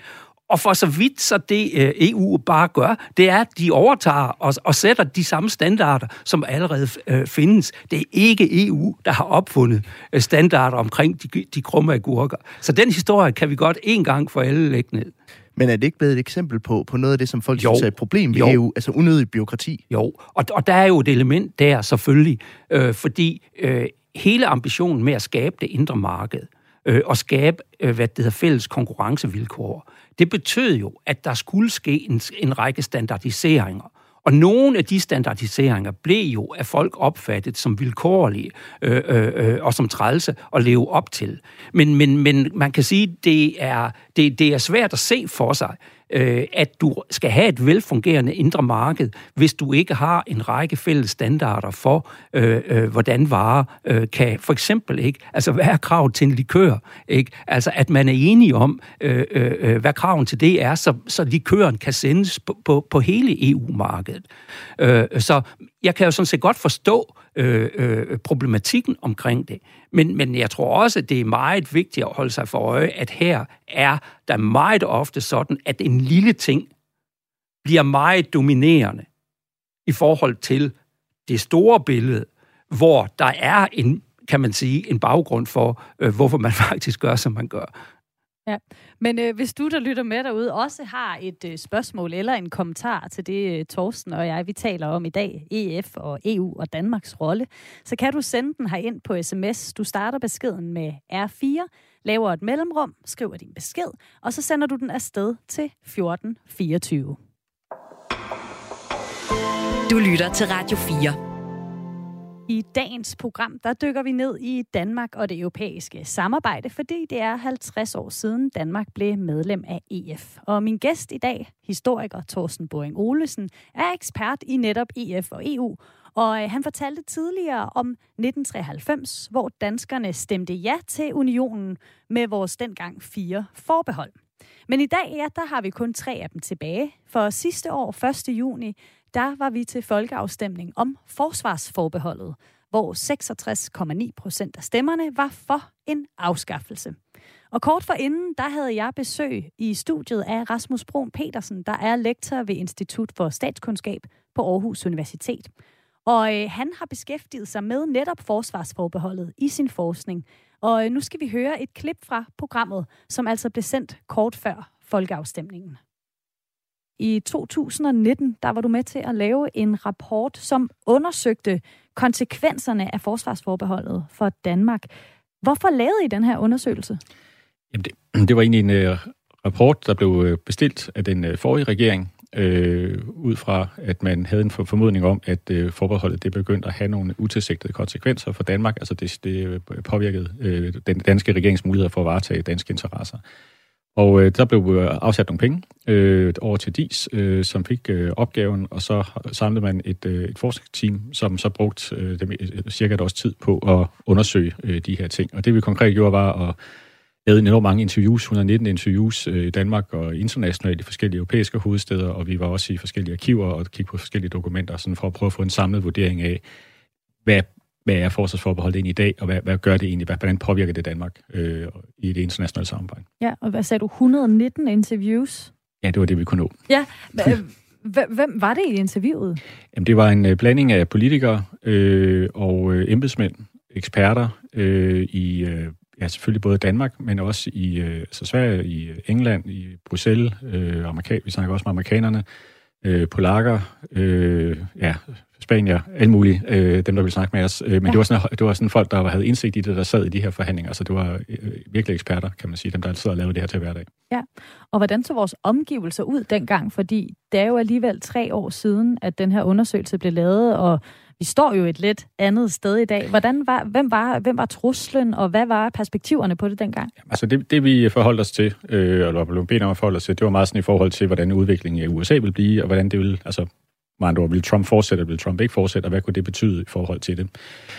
og for så vidt så det øh, EU bare gør, det er, at de overtager og, og sætter de samme standarder, som allerede øh, findes. Det er ikke EU, der har opfundet øh, standarder omkring de, de krumme agurker. Så den historie kan vi godt en gang for alle lægge ned. Men er det ikke blevet et eksempel på, på noget af det, som folk jo. synes er et problem ved jo. EU, altså unødigt byråkrati? Jo, og, og der er jo et element der selvfølgelig, øh, fordi øh, hele ambitionen med at skabe det indre marked, øh, og skabe, øh, hvad det hedder, fælles konkurrencevilkår, det betød jo, at der skulle ske en, en række standardiseringer. Og nogle af de standardiseringer blev jo af folk opfattet som vilkårlige øh, øh, øh, og som trælse at leve op til. Men, men, men man kan sige, det er, det, det er svært at se for sig, øh, at du skal have et velfungerende indre marked, hvis du ikke har en række fælles standarder for, øh, øh, hvordan varer øh, kan for eksempel ikke, altså hvad er krav til en likør, ikke? Altså at man er enige om, øh, øh, øh hvad kraven til det er, så, så likøren kan sendes på, på, på hele EU-markedet. Øh, så jeg kan jo sådan set godt forstå øh, øh, problematikken omkring det, men, men jeg tror også, at det er meget vigtigt at holde sig for øje, at her er der meget ofte sådan, at en lille ting bliver meget dominerende i forhold til det store billede, hvor der er en, kan man sige, en baggrund for, øh, hvorfor man [LAUGHS] faktisk gør, som man gør. Ja, men øh, hvis du, der lytter med derude, også har et øh, spørgsmål eller en kommentar til det, øh, Torsten og jeg, vi taler om i dag, EF og EU og Danmarks rolle, så kan du sende den her ind på sms. Du starter beskeden med R4, laver et mellemrum, skriver din besked, og så sender du den afsted til 1424. Du lytter til Radio 4. I dagens program, der dykker vi ned i Danmark og det europæiske samarbejde, fordi det er 50 år siden Danmark blev medlem af EF. Og min gæst i dag, historiker Thorsten Boring Olesen, er ekspert i netop EF og EU, og øh, han fortalte tidligere om 1993, hvor danskerne stemte ja til unionen med vores dengang fire forbehold. Men i dag, ja, der har vi kun tre af dem tilbage. For sidste år, 1. juni, der var vi til folkeafstemning om forsvarsforbeholdet, hvor 66,9 procent af stemmerne var for en afskaffelse. Og kort for inden, der havde jeg besøg i studiet af Rasmus Brun Petersen, der er lektor ved Institut for Statskundskab på Aarhus Universitet. Og øh, han har beskæftiget sig med netop forsvarsforbeholdet i sin forskning. Og øh, nu skal vi høre et klip fra programmet, som altså blev sendt kort før folkeafstemningen. I 2019, der var du med til at lave en rapport, som undersøgte konsekvenserne af forsvarsforbeholdet for Danmark. Hvorfor lavede I den her undersøgelse? Jamen det, [CLEARS THROAT] det var egentlig en uh, rapport, der blev øh, bestilt af den uh, forrige regering, øh, ud fra, at man havde en formodning om, at øh, forbeholdet det begyndte at have nogle utilsigtede konsekvenser for Danmark. Altså det, det øh, påvirkede øh, den danske regerings muligheder for at varetage danske interesser. Og øh, der blev øh, afsat nogle penge øh, over til DIS, øh, som fik øh, opgaven, og så samlede man et, øh, et forskningsteam, som så brugte øh, dem, øh, cirka et års tid på at undersøge øh, de her ting. Og det vi konkret gjorde var at lave enormt mange interviews, 119 interviews øh, i Danmark og internationalt i forskellige europæiske hovedsteder, og vi var også i forskellige arkiver og kiggede på forskellige dokumenter, sådan for at prøve at få en samlet vurdering af, hvad hvad er forsvarsforbeholdet egentlig i dag, og hvad, hvad gør det egentlig? Hvordan påvirker det Danmark øh, i det internationale samarbejde? Ja, og hvad sagde du? 119 interviews? Ja, det var det, vi kunne nå. Ja, hvem var det i interviewet? Jamen, det var en øh, blanding af politikere øh, og øh, embedsmænd, eksperter øh, i øh, ja, selvfølgelig både Danmark, men også i øh, altså Sverige, i England, i Bruxelles, øh, amerika- vi snakker også med amerikanerne, øh, polakker, øh, ja, Spanier, alle mulige, øh, dem der ville snakke med os. Øh, men ja. det, var sådan, det var sådan folk, der havde indsigt i det, der sad i de her forhandlinger. Så det var øh, virkelig eksperter, kan man sige, dem der altid har lavet det her til hverdag. Ja, og hvordan så vores omgivelser ud dengang? Fordi det er jo alligevel tre år siden, at den her undersøgelse blev lavet, og vi står jo et lidt andet sted i dag. Hvordan var, hvem, var, hvem var truslen, og hvad var perspektiverne på det dengang? Jamen, altså det, det vi forholdt os til, øh, eller blev bedt om at forholde os til, det var meget sådan i forhold til, hvordan udviklingen i USA vil blive, og hvordan det vil, altså med andre ord, vil Trump fortsætte, eller vil Trump ikke fortsætte, og hvad kunne det betyde i forhold til det?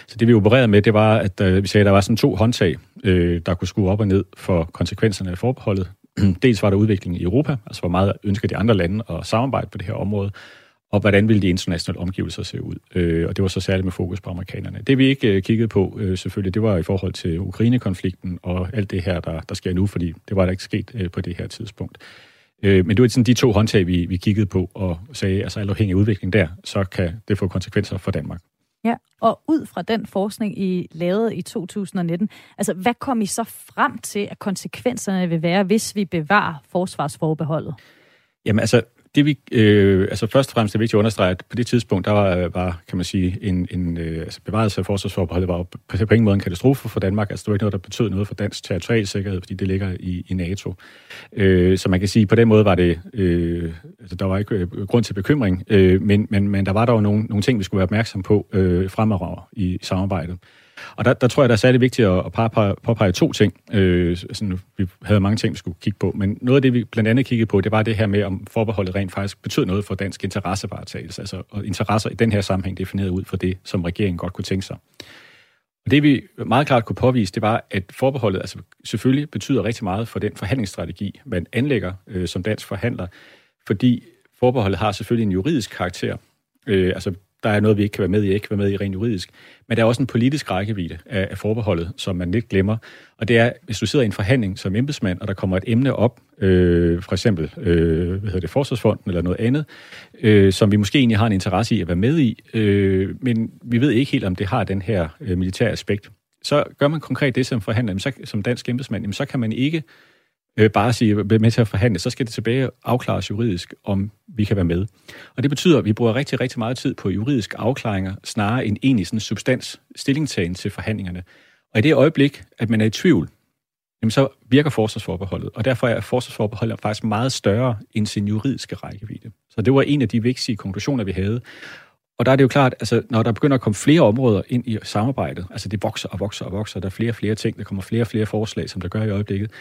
Så det vi opererede med, det var, at øh, vi sagde, at der var sådan to håndtag, øh, der kunne skue op og ned for konsekvenserne af forbeholdet. [CLEARS THROAT] Dels var der udviklingen i Europa, altså hvor meget ønsker de andre lande at samarbejde på det her område, og hvordan ville de internationale omgivelser se ud. Øh, og det var så særligt med fokus på amerikanerne. Det vi ikke øh, kiggede på, øh, selvfølgelig, det var i forhold til Ukraine-konflikten og alt det her, der, der sker nu, fordi det var der ikke sket øh, på det her tidspunkt. Øh, men det var sådan de to håndtag, vi, vi kiggede på og sagde, altså alt afhængig af udvikling der, så kan det få konsekvenser for Danmark. Ja, og ud fra den forskning, I lavede i 2019, altså hvad kom I så frem til, at konsekvenserne vil være, hvis vi bevarer forsvarsforbeholdet? Jamen altså, det vi, øh, altså først og fremmest er vigtigt at understrege, at på det tidspunkt, der var, øh, var kan man sige, en, en øh, altså bevarelse af forsvarsforbeholdet var på, på ingen måde en katastrofe for Danmark. Altså det var ikke noget, der betød noget for dansk territorialsikkerhed, fordi det ligger i, i NATO. Øh, så man kan sige, på den måde var det, øh, altså der var ikke øh, grund til bekymring, øh, men, men, men der var der nogle, nogle ting, vi skulle være opmærksom på øh, fremover i samarbejdet. Og der, der tror jeg, der er særlig vigtigt at, at påpege to ting. Øh, sådan, vi havde mange ting, vi skulle kigge på, men noget af det, vi blandt andet kiggede på, det var det her med, om forbeholdet rent faktisk betød noget for dansk interessevaretagelse, altså og interesser i den her sammenhæng defineret ud fra det, som regeringen godt kunne tænke sig. Og det vi meget klart kunne påvise, det var, at forbeholdet altså, selvfølgelig betyder rigtig meget for den forhandlingsstrategi, man anlægger øh, som dansk forhandler, fordi forbeholdet har selvfølgelig en juridisk karakter. Øh, altså der er noget, vi ikke kan være med i, ikke kan være med i rent juridisk. Men der er også en politisk rækkevidde af, af forbeholdet, som man lidt glemmer. Og det er, hvis du sidder i en forhandling som embedsmand, og der kommer et emne op, øh, for eksempel øh, hvad hedder det, Forsvarsfonden eller noget andet, øh, som vi måske egentlig har en interesse i at være med i, øh, men vi ved ikke helt, om det har den her øh, militære aspekt. Så gør man konkret det som forhandler, så, som dansk embedsmand, jamen, så kan man ikke øh, bare sige, med til at forhandle, så skal det tilbage afklares juridisk, om vi kan være med. Og det betyder, at vi bruger rigtig, rigtig meget tid på juridiske afklaringer, snarere end egentlig sådan substans stillingtagen til forhandlingerne. Og i det øjeblik, at man er i tvivl, jamen så virker forsvarsforbeholdet, og derfor er forsvarsforbeholdet faktisk meget større end sin juridiske rækkevidde. Så det var en af de vigtige konklusioner, vi havde. Og der er det jo klart, altså når der begynder at komme flere områder ind i samarbejdet, altså det vokser og vokser og vokser, der er flere og flere ting, der kommer flere og flere forslag, som der gør i øjeblikket,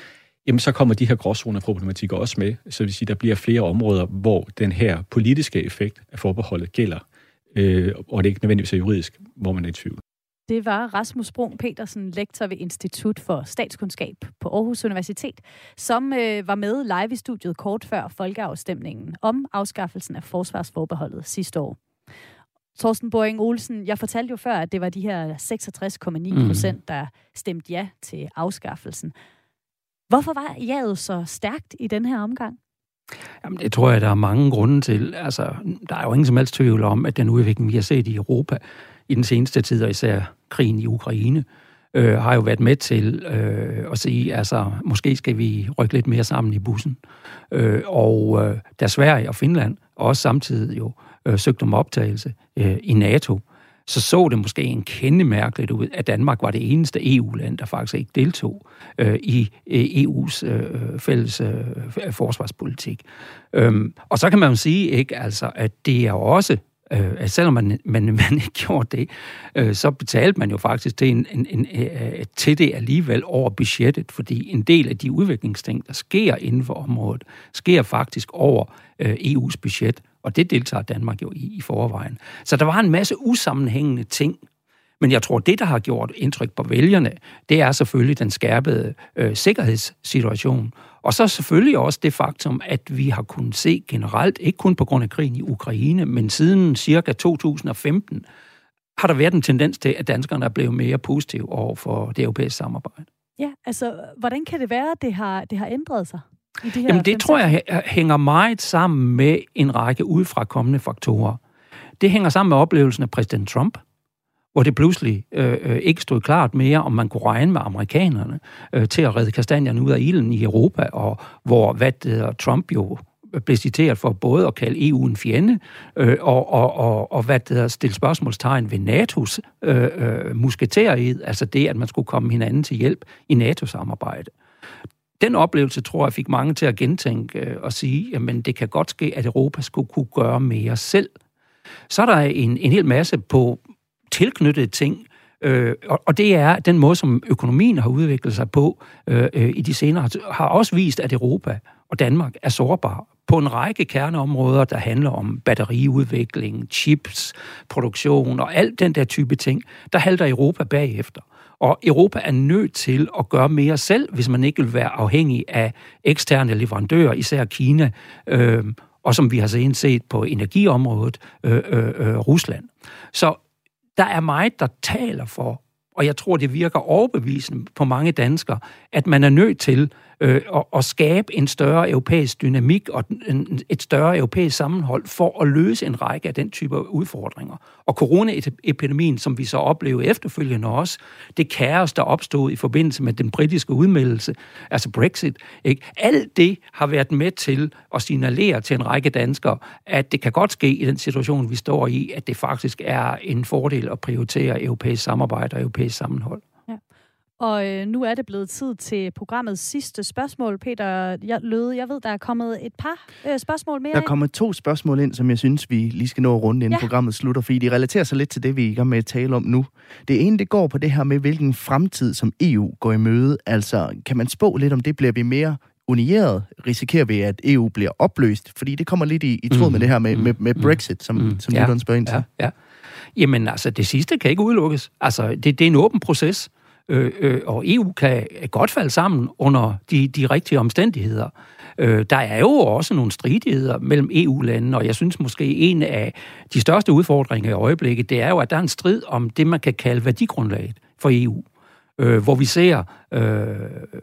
jamen så kommer de her gråzoneproblematikker også med. Så vil sige, der bliver flere områder, hvor den her politiske effekt af forbeholdet gælder, øh, og det er ikke nødvendigvis er juridisk, hvor man er i tvivl. Det var Rasmus Brun Petersen, lektor ved Institut for Statskundskab på Aarhus Universitet, som øh, var med live i studiet kort før folkeafstemningen om afskaffelsen af forsvarsforbeholdet sidste år. Torsten Boring Olsen, jeg fortalte jo før, at det var de her 66,9 procent, mm. der stemte ja til afskaffelsen. Hvorfor var jaget så stærkt i den her omgang? Jamen, det tror jeg, der er mange grunde til. Altså, der er jo ingen som helst tvivl om, at den udvikling, vi har set i Europa i den seneste tid, og især krigen i Ukraine, øh, har jo været med til øh, at sige, altså, måske skal vi rykke lidt mere sammen i bussen. Øh, og øh, da Sverige og Finland også samtidig jo øh, søgte om optagelse øh, i NATO, øh, så så det måske en kende mærkeligt ud, at Danmark var det eneste EU-land, der faktisk ikke deltog øh, i øh, EU's øh, fælles øh, forsvarspolitik. Øhm, og så kan man jo sige, ikke, altså, at det er også Øh, at selvom man, man, man ikke [LAUGHS] gjorde det, øh, så betalte man jo faktisk til, en, en, en, øh, til det alligevel over budgettet, fordi en del af de udviklingsting, der sker inden for området, sker faktisk over øh, EU's budget, og det deltager Danmark jo i, i forvejen. Så der var en masse usammenhængende ting, men jeg tror, det, der har gjort indtryk på vælgerne, det er selvfølgelig den skærpede øh, sikkerhedssituation. Og så selvfølgelig også det faktum, at vi har kunnet se generelt, ikke kun på grund af krigen i Ukraine, men siden cirka 2015, har der været en tendens til, at danskerne er blevet mere positive over for det europæiske samarbejde. Ja, altså, hvordan kan det være, at det har, det har ændret sig? I de Jamen, det tror jeg hænger meget sammen med en række udefra kommende faktorer. Det hænger sammen med oplevelsen af præsident Trump, hvor det pludselig øh, øh, ikke stod klart mere, om man kunne regne med amerikanerne øh, til at redde kastanjerne ud af ilden i Europa, og hvor hvad det, Trump jo blev citeret for både at kalde EU en fjende, øh, og, og, og, og hvad det stille spørgsmålstegn ved NATO's øh, øh, musketered, altså det, at man skulle komme hinanden til hjælp i NATO-samarbejde. Den oplevelse, tror jeg, fik mange til at gentænke øh, og sige, jamen det kan godt ske, at Europa skulle kunne gøre mere selv. Så er der en, en hel masse på tilknyttede ting, øh, og, og det er den måde, som økonomien har udviklet sig på øh, øh, i de senere, har også vist, at Europa og Danmark er sårbare på en række kerneområder, der handler om batteriudvikling, chips, produktion og alt den der type ting, der halter Europa bagefter. Og Europa er nødt til at gøre mere selv, hvis man ikke vil være afhængig af eksterne leverandører, især Kina, øh, og som vi har set på energiområdet, øh, øh, øh, Rusland. Så der er meget, der taler for, og jeg tror, det virker overbevisende på mange danskere, at man er nødt til øh, og, og skabe en større europæisk dynamik og en, et større europæisk sammenhold for at løse en række af den type udfordringer. Og coronaepidemien, som vi så oplevede efterfølgende også, det kaos, der opstod i forbindelse med den britiske udmeldelse, altså Brexit, ikke? alt det har været med til at signalere til en række danskere, at det kan godt ske i den situation, vi står i, at det faktisk er en fordel at prioritere europæisk samarbejde og europæisk sammenhold. Og øh, nu er det blevet tid til programmets sidste spørgsmål. Peter jeg, Løde, jeg ved, der er kommet et par øh, spørgsmål mere Der er kommet to spørgsmål ind, som jeg synes, vi lige skal nå at runde, inden ja. programmet slutter, fordi de relaterer sig lidt til det, vi er i gang med at tale om nu. Det ene, det går på det her med, hvilken fremtid, som EU går i møde. Altså, kan man spå lidt om det? Bliver vi mere unieret? Risikerer vi, at EU bliver opløst? Fordi det kommer lidt i, i tråd mm. med det her med, med, med Brexit, som, mm. som ja. spørger ind til. Ja, ja. Jamen altså, det sidste kan ikke udelukkes. Altså, det, det er en åben proces øh, øh, og EU kan godt falde sammen under de, de rigtige omstændigheder. Øh, der er jo også nogle stridigheder mellem EU-landene, og jeg synes måske en af de største udfordringer i øjeblikket, det er jo, at der er en strid om det, man kan kalde værdigrundlaget for EU. Øh, hvor vi ser øh,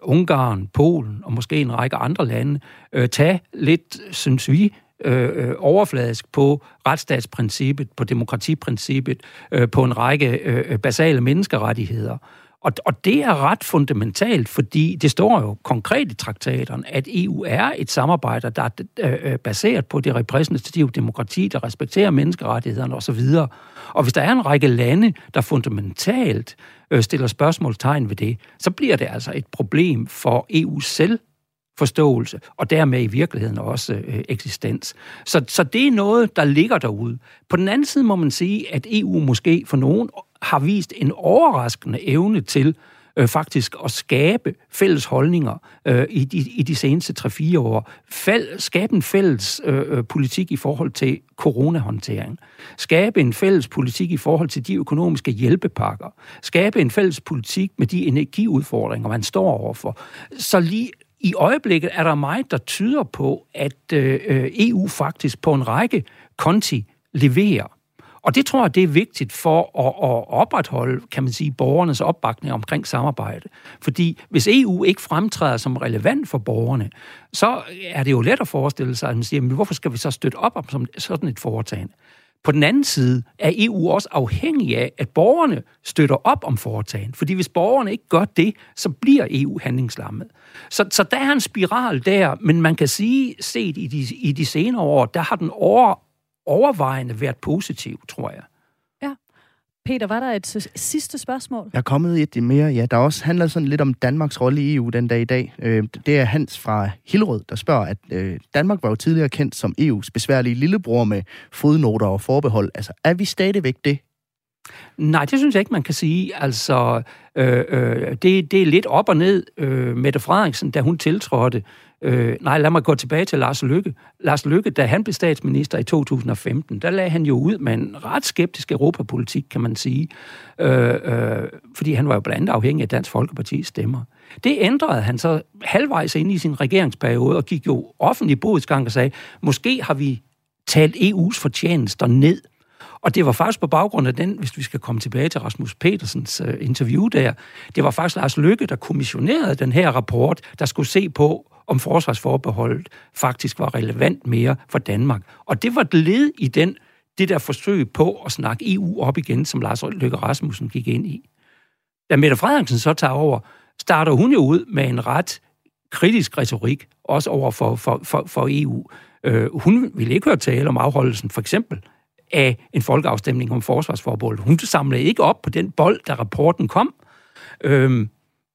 Ungarn, Polen og måske en række andre lande øh, tage lidt, synes vi, øh, øh overfladisk på retsstatsprincippet, på demokratiprincippet, øh, på en række øh, øh basale menneskerettigheder. Og, og det er ret fundamentalt, fordi det står jo konkret i traktaterne, at EU er et samarbejde, der er baseret på det repræsentative demokrati, der respekterer menneskerettighederne osv. Og hvis der er en række lande, der fundamentalt øh, stiller spørgsmålstegn ved det, så bliver det altså et problem for EU selv forståelse, og dermed i virkeligheden også øh, eksistens. Så, så det er noget, der ligger derude. På den anden side må man sige, at EU måske for nogen har vist en overraskende evne til øh, faktisk at skabe fælles holdninger øh, i, de, i de seneste 3-4 år. Fæl, skabe en fælles øh, øh, politik i forhold til coronahåndtering. Skabe en fælles politik i forhold til de økonomiske hjælpepakker. Skabe en fælles politik med de energiudfordringer, man står overfor. Så lige i øjeblikket er der meget, der tyder på, at øh, øh EU faktisk på en række konti leverer. Og det tror jeg, det er vigtigt for at, at opretholde, kan man sige, borgernes opbakning omkring samarbejde. Fordi hvis EU ikke fremtræder som relevant for borgerne, så er det jo let at forestille sig, at man siger, men hvorfor skal vi så støtte op om sådan et foretagende? På den anden side er EU også afhængig af, at borgerne støtter op om foretagen. Fordi hvis borgerne ikke gør det, så bliver EU handlingslammet. Så, så der er en spiral der, men man kan sige, set i de, i de senere år, der har den over, overvejende været positiv, tror jeg. Ja. Peter, var der et sidste spørgsmål? Jeg er kommet et mere, ja. Der også handler sådan lidt om Danmarks rolle i EU den dag i dag. Øh, det er Hans fra Hillerød, der spørger, at øh, Danmark var jo tidligere kendt som EU's besværlige lillebror med fodnoter og forbehold. Altså, er vi stadigvæk det? Nej, det synes jeg ikke, man kan sige. Altså, øh, øh, det, det er lidt op og ned. Øh, Mette Frederiksen, da hun tiltrådte, Øh, nej, lad mig gå tilbage til Lars Lykke. Lars Lykke, da han blev statsminister i 2015, der lagde han jo ud med en ret skeptisk europapolitik, kan man sige. Øh, øh, fordi han var jo blandt andet afhængig af Dansk Folkeparti's stemmer. Det ændrede han så halvvejs ind i sin regeringsperiode og gik jo offentlig bodsgang og sagde, måske har vi talt EU's fortjenester ned. Og det var faktisk på baggrund af den, hvis vi skal komme tilbage til Rasmus Petersens øh, interview der, det var faktisk Lars Lykke, der kommissionerede den her rapport, der skulle se på, om forsvarsforbeholdet faktisk var relevant mere for Danmark. Og det var et led i den, det der forsøg på at snakke EU op igen, som Lars Løkke Rasmussen gik ind i. Da Mette Frederiksen så tager over, starter hun jo ud med en ret kritisk retorik, også over for, for, for, for EU. Øh, hun ville ikke høre tale om afholdelsen, for eksempel, af en folkeafstemning om forsvarsforbeholdet. Hun samlede ikke op på den bold, da rapporten kom. Øh,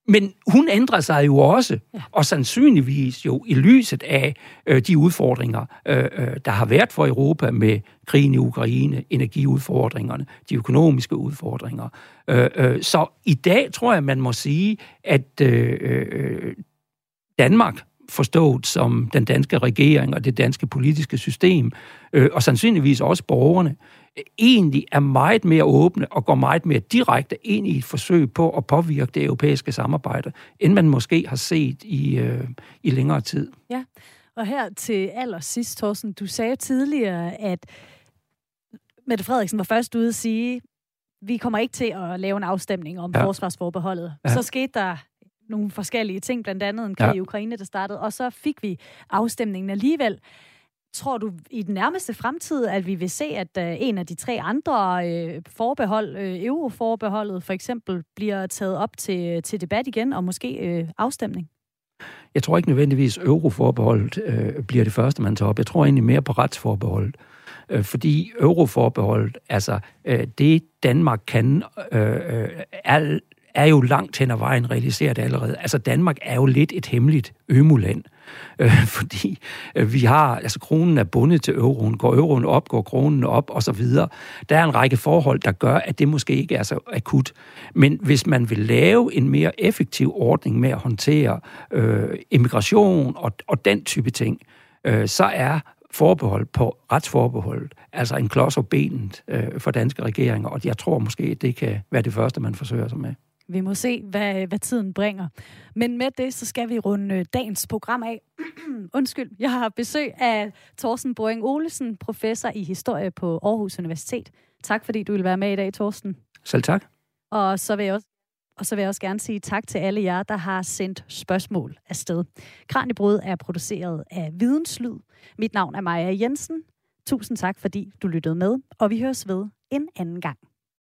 men hun ændrer sig jo også, og sandsynligvis jo i lyset af øh, de udfordringer, øh, øh, der har været for Europa med krigen i Ukraine, energiudfordringerne, de økonomiske udfordringer. Øh, øh, så i dag tror jeg, man må sige, at øh, øh, Danmark forstået som den danske regering og det danske politiske system, øh, og sandsynligvis også borgerne, egentlig er meget mere åbne og går meget mere direkte ind i et forsøg på at påvirke det europæiske samarbejde, end man måske har set i, øh, i længere tid. Ja, og her til allersidst, Thorsten, du sagde tidligere, at Mette Frederiksen var først ude at sige, vi kommer ikke til at lave en afstemning om ja. forsvarsforbeholdet. Ja. Så skete der nogle forskellige ting, blandt andet en krig ja. i Ukraine, der startede, og så fik vi afstemningen alligevel. Tror du i den nærmeste fremtid, at vi vil se, at uh, en af de tre andre uh, forbehold, uh, euroforbeholdet for eksempel, bliver taget op til, til debat igen, og måske uh, afstemning? Jeg tror ikke nødvendigvis, at euroforbeholdet uh, bliver det første, man tager op. Jeg tror egentlig mere på retsforbeholdet. Uh, fordi euroforbeholdet, altså uh, det Danmark kan, uh, er, er jo langt hen ad vejen realiseret allerede. Altså Danmark er jo lidt et hemmeligt ømuland, [LAUGHS] øh, fordi øh, vi har, altså kronen er bundet til euroen, går euroen op, går kronen op og så videre. Der er en række forhold, der gør, at det måske ikke er så akut. Men hvis man vil lave en mere effektiv ordning med at håndtere øh, immigration og, og den type ting, øh, så er forbehold på retsforbeholdet, altså en klods og benet øh, for danske regeringer, og jeg tror måske, det kan være det første, man forsøger sig med. Vi må se, hvad, hvad tiden bringer. Men med det, så skal vi runde dagens program af. [CLEARS THROAT] Undskyld, jeg har besøg af Thorsten Boring Olesen, professor i historie på Aarhus Universitet. Tak fordi du vil være med i dag, Thorsten. Selv tak. Og så vil jeg også og så vil jeg også gerne sige tak til alle jer, der har sendt spørgsmål afsted. Kranjebrud er produceret af Videnslyd. Mit navn er Maja Jensen. Tusind tak, fordi du lyttede med, og vi høres ved en anden gang.